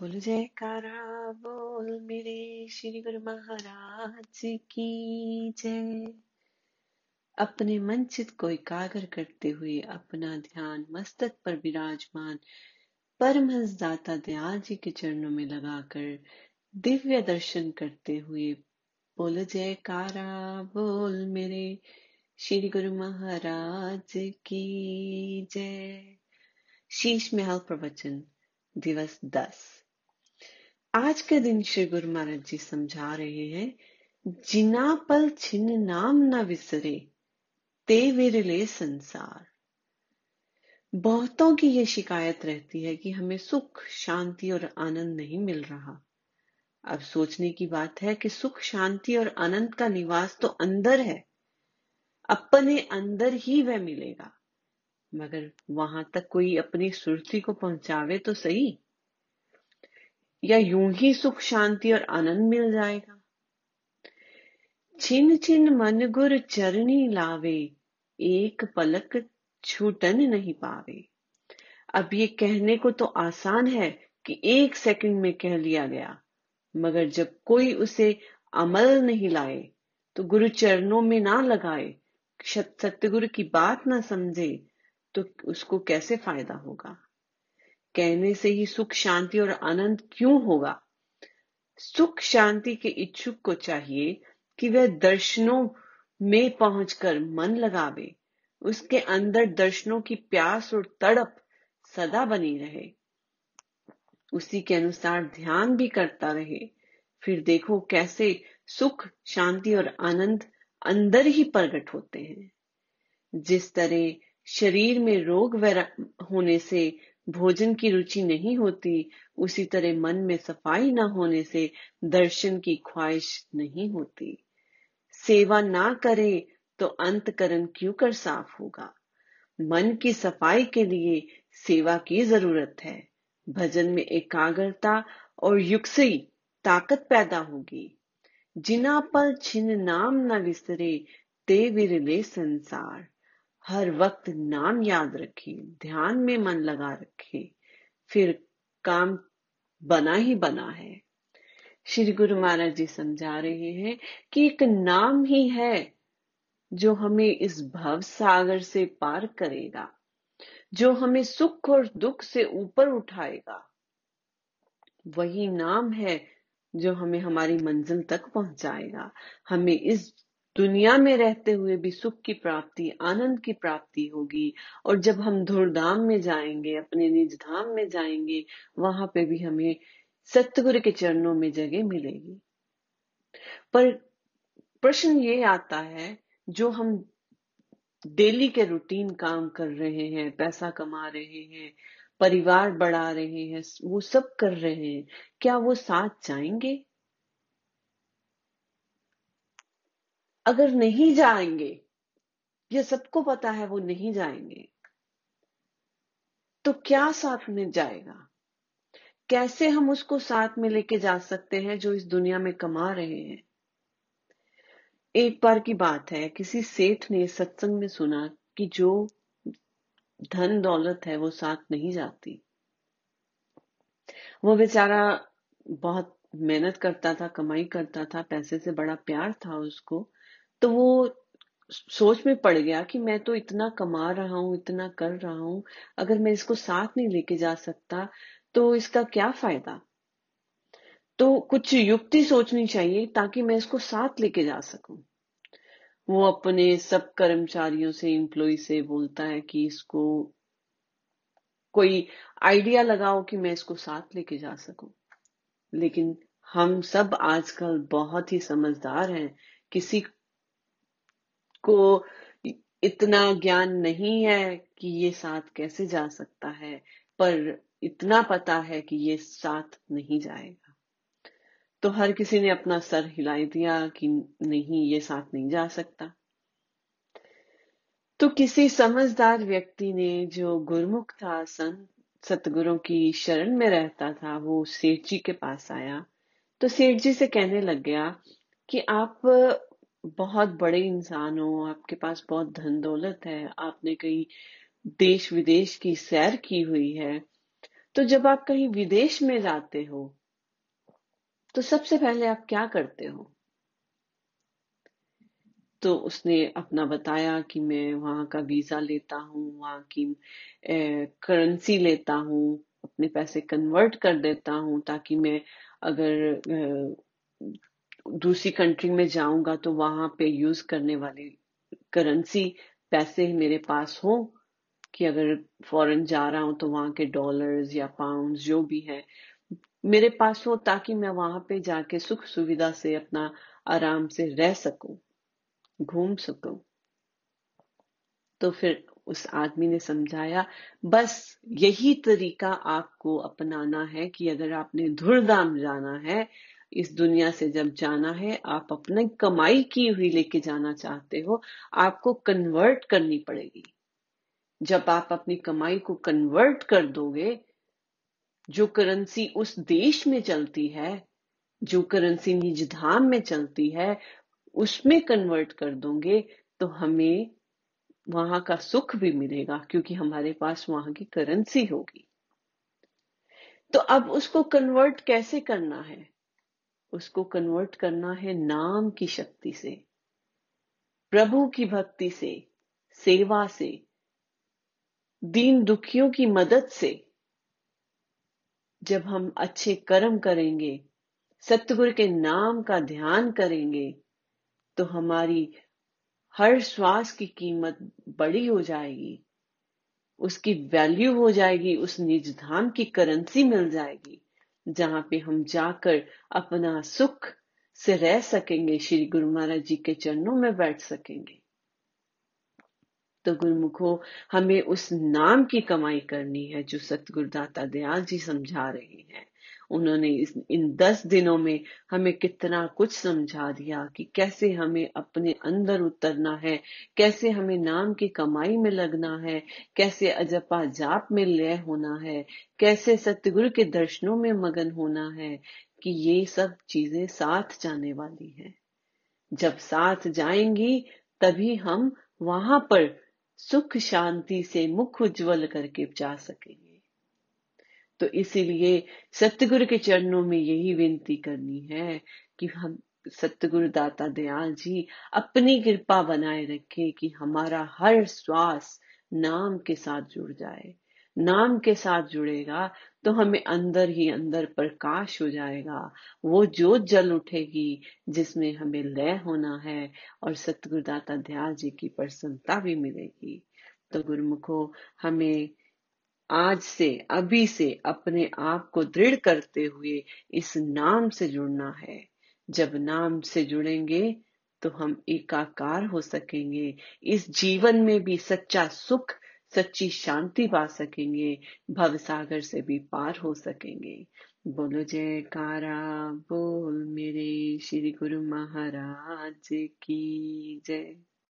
बोल जयकारा बोल मेरे श्री गुरु महाराज की जय। अपने मन चित को एकाग्र करते हुए अपना ध्यान मस्तक पर विराजमान परमहंस दाता दयाल जी के चरणों में लगाकर दिव्य दर्शन करते हुए बोल जयकारा बोल मेरे श्री गुरु महाराज की जय। शीश महल प्रवचन, दिवस दस। आज के दिन श्री गुरु महाराज जी समझा रहे हैं, जिना पल छिन्न नाम न विसरे, ते विरले संसार। बहुतों की ये शिकायत रहती है कि हमें सुख, शांति और आनंद नहीं मिल रहा। अब सोचने की बात है कि सुख, शांति और आनंद का निवास तो अंदर है, अपने अंदर ही वह मिलेगा। मगर वहाँ तक कोई अपनी सुरती को पहुंचावे तो सही? या यूँ ही सुख, शांति और आनंद मिल जाएगा। छिन छिन मन गुर चरणी लावे, एक पलक छूटन नहीं पावे। अब ये कहने को तो आसान है कि एक सेकंड में कह लिया गया, मगर जब कोई उसे अमल नहीं लाए तो गुरु चरणों में ना लगाए सत्यगुरु की बात ना समझे तो उसको कैसे फ़ायदा होगा? कहने से ही सुख, शांति और आनंद क्यों होगा? सुख, शांति के इच्छुक को चाहिए कि वह दर्शनों में पहुंचकर मन लगावे। उसके अंदर दर्शनों की प्यास और तड़प सदा बनी रहे। उसी के अनुसार ध्यान भी करता रहे। फिर देखो कैसे सुख, शांति और आनंद अंदर ही प्रकट होते हैं। जिस तरह शरीर में रोग होने से भोजन की रुचि नहीं होती, उसी तरह मन में सफ़ाई न होने से दर्शन की ख्वाहिश नहीं होती। सेवा ना करे तो अंतकरण क्यों कर साफ़ होगा? मन की सफ़ाई के लिए सेवा की ज़रूरत है। भजन में एकाग्रता और युक्सई ताकत पैदा होगी। जिना पर छिन नाम न विसरे ते विरले संसार। हर वक्त नाम याद रखिए ध्यान में मन लगा रखिए फिर काम बना ही बना है। श्री गुरु महाराज जी समझा रहे हैं कि एक नाम ही है जो हमें इस भव सागर से पार करेगा, जो हमें सुख और दुख से ऊपर उठाएगा। वही नाम है जो हमें हमारी मंजिल तक पहुंचाएगा। हमें इस दुनिया में रहते हुए भी सुख की प्राप्ति, आनंद की प्राप्ति होगी। और जब हम धुरधाम में जाएँगे, अपने निज धाम में जाएँगे, वहाँ पे भी हमें सत्यगुरु के चरणों में जगह मिलेगी। पर प्रश्न ये आता है, जो हम डेली के रूटीन काम कर रहे हैं, पैसा कमा रहे हैं, परिवार बढ़ा रहे हैं, वो सब कर रहे हैं, क्या वो साथ जाएँगे? अगर नहीं जाएँगे, ये सबको पता है वो नहीं जाएँगे तो क्या साथ में जाएगा? कैसे हम उसको साथ में लेके जा सकते हैं जो इस दुनिया में कमा रहे हैं? एक बार की बात है, किसी सेठ ने सत्संग में सुना कि जो धन दौलत है वो साथ नहीं जाती। वो बेचारा बहुत मेहनत करता था, कमाई करता था, पैसे से बड़ा प्यार था उसको। तो वो सोच में पड़ गया कि मैं तो इतना कमा रहा हूँ, इतना कर रहा हूँ, अगर मैं इसको साथ नहीं लेके जा सकता तो इसका क्या फ़ायदा? तो कुछ युक्ति सोचनी चाहिए ताकि मैं इसको साथ लेके जा सकूँ। वो अपने सब कर्मचारियों से एम्प्लॉय से बोलता है कि इसको कोई आइडिया लगाओ कि मैं इसको साथ लेके जा सकूँ। लेकिन हम सब आजकल बहुत ही समझदार हैं, किसी को इतना ज्ञान नहीं है कि ये साथ कैसे जा सकता है, पर इतना पता है कि ये साथ नहीं जाएगा। तो हर किसी ने अपना सर हिलाई दिया कि नहीं, ये साथ नहीं जा सकता। तो किसी समझदार व्यक्ति ने जो गुरमुख था, संत सतगुरु की शरण में रहता था, वो सेठ जी के पास आया। तो सेठ जी से कहने लग गया कि आप बहुत बड़े इंसान हो, आपके पास बहुत धन दौलत है, आपने कई देश विदेश की सैर की हुई है तो जब आप कहीं विदेश में जाते हो तो सबसे पहले आप क्या करते हो? तो उसने अपना बताया कि मैं वहाँ का वीज़ा लेता हूँ, वहाँ की करेंसी लेता हूँ, अपने पैसे कन्वर्ट कर देता हूँ, ताकि मैं अगर दूसरी कंट्री में जाऊँगा तो वहाँ पे यूज़ करने वाली करेंसी पैसे मेरे पास हो कि अगर फॉरेन जा रहा हूँ तो वहाँ के डॉलर्स या पाउंड जो भी है, मेरे पास हो ताकि मैं वहाँ पे जाके सुख सुविधा से अपना आराम से रह सकूँ, घूम सकूँ। तो फिर उस आदमी ने समझाया, बस यही तरीका आपको अपनाना है कि अगर आपने धुरधाम जाना है इस दुनिया से जब जाना है, आप अपने कमाई की हुई लेके जाना चाहते हो, आपको कन्वर्ट करनी पड़ेगी। जब आप अपनी कमाई को कन्वर्ट कर दोगे, जो करेंसी उस देश में चलती है, जो करेंसी निज धाम में चलती है, उसमें कन्वर्ट कर दोगे तो हमें वहाँ का सुख भी मिलेगा, क्योंकि हमारे पास वहाँ की करेंसी होगी। तो अब उसको कन्वर्ट कैसे करना है? उसको कन्वर्ट करना है नाम की शक्ति से, प्रभु की भक्ति से, सेवा से, दीन दुखियों की मदद से। जब हम अच्छे कर्म करेंगे, सतगुरु के नाम का ध्यान करेंगे तो हमारी हर श्वास की कीमत बड़ी हो जाएगी, उसकी वैल्यू हो जाएगी, उस निज धाम की करेंसी मिल जाएगी। जहाँ पे हम जाकर अपना सुख से रह सकेंगे, श्री गुरु महाराज जी के चरणों में बैठ सकेंगे। तो गुरुमुखो, हमें उस नाम की कमाई करनी है जो सतगुरुदाता दयाल जी समझा रहे हैं। उन्होंने इस, इन दस दिनों में हमें कितना कुछ समझा दिया कि कैसे हमें अपने अंदर उतरना है, कैसे हमें नाम की कमाई में लगना है, कैसे अजपा जाप में लय होना है, कैसे सतगुरु के दर्शनों में मगन होना है कि ये सब चीज़ें साथ जाने वाली हैं। जब साथ जाएँगी, तभी हम वहाँ पर सुख शांति से मुख उज्जवल करके जा सकेंगे। तो इसीलिए सतगुरु के चरणों में यही विनती करनी है कि हम सतगुरु दाता दयाल जी अपनी कृपा बनाए रखे कि हमारा हर श्वास नाम के साथ जुड़ जाए। नाम के साथ जुड़ेगा तो हमें अंदर ही अंदर प्रकाश हो जाएगा। वो जोत जल उठेगी जिसमें हमें लय होना है और सतगुरुदाता दयाल जी की प्रसन्नता भी मिलेगी। तो गुरुमुखो, हमें आज से, अभी से अपने आप को दृढ़ करते हुए इस नाम से जुड़ना है। जब नाम से जुड़ेंगे तो हम एकाकार हो सकेंगे। इस जीवन में भी सच्चा सुख, सच्ची शांति पा सकेंगे। भवसागर से भी पार हो सकेंगे। बोलो, जयकारा, बोल मेरे श्री गुरु महाराज की जय।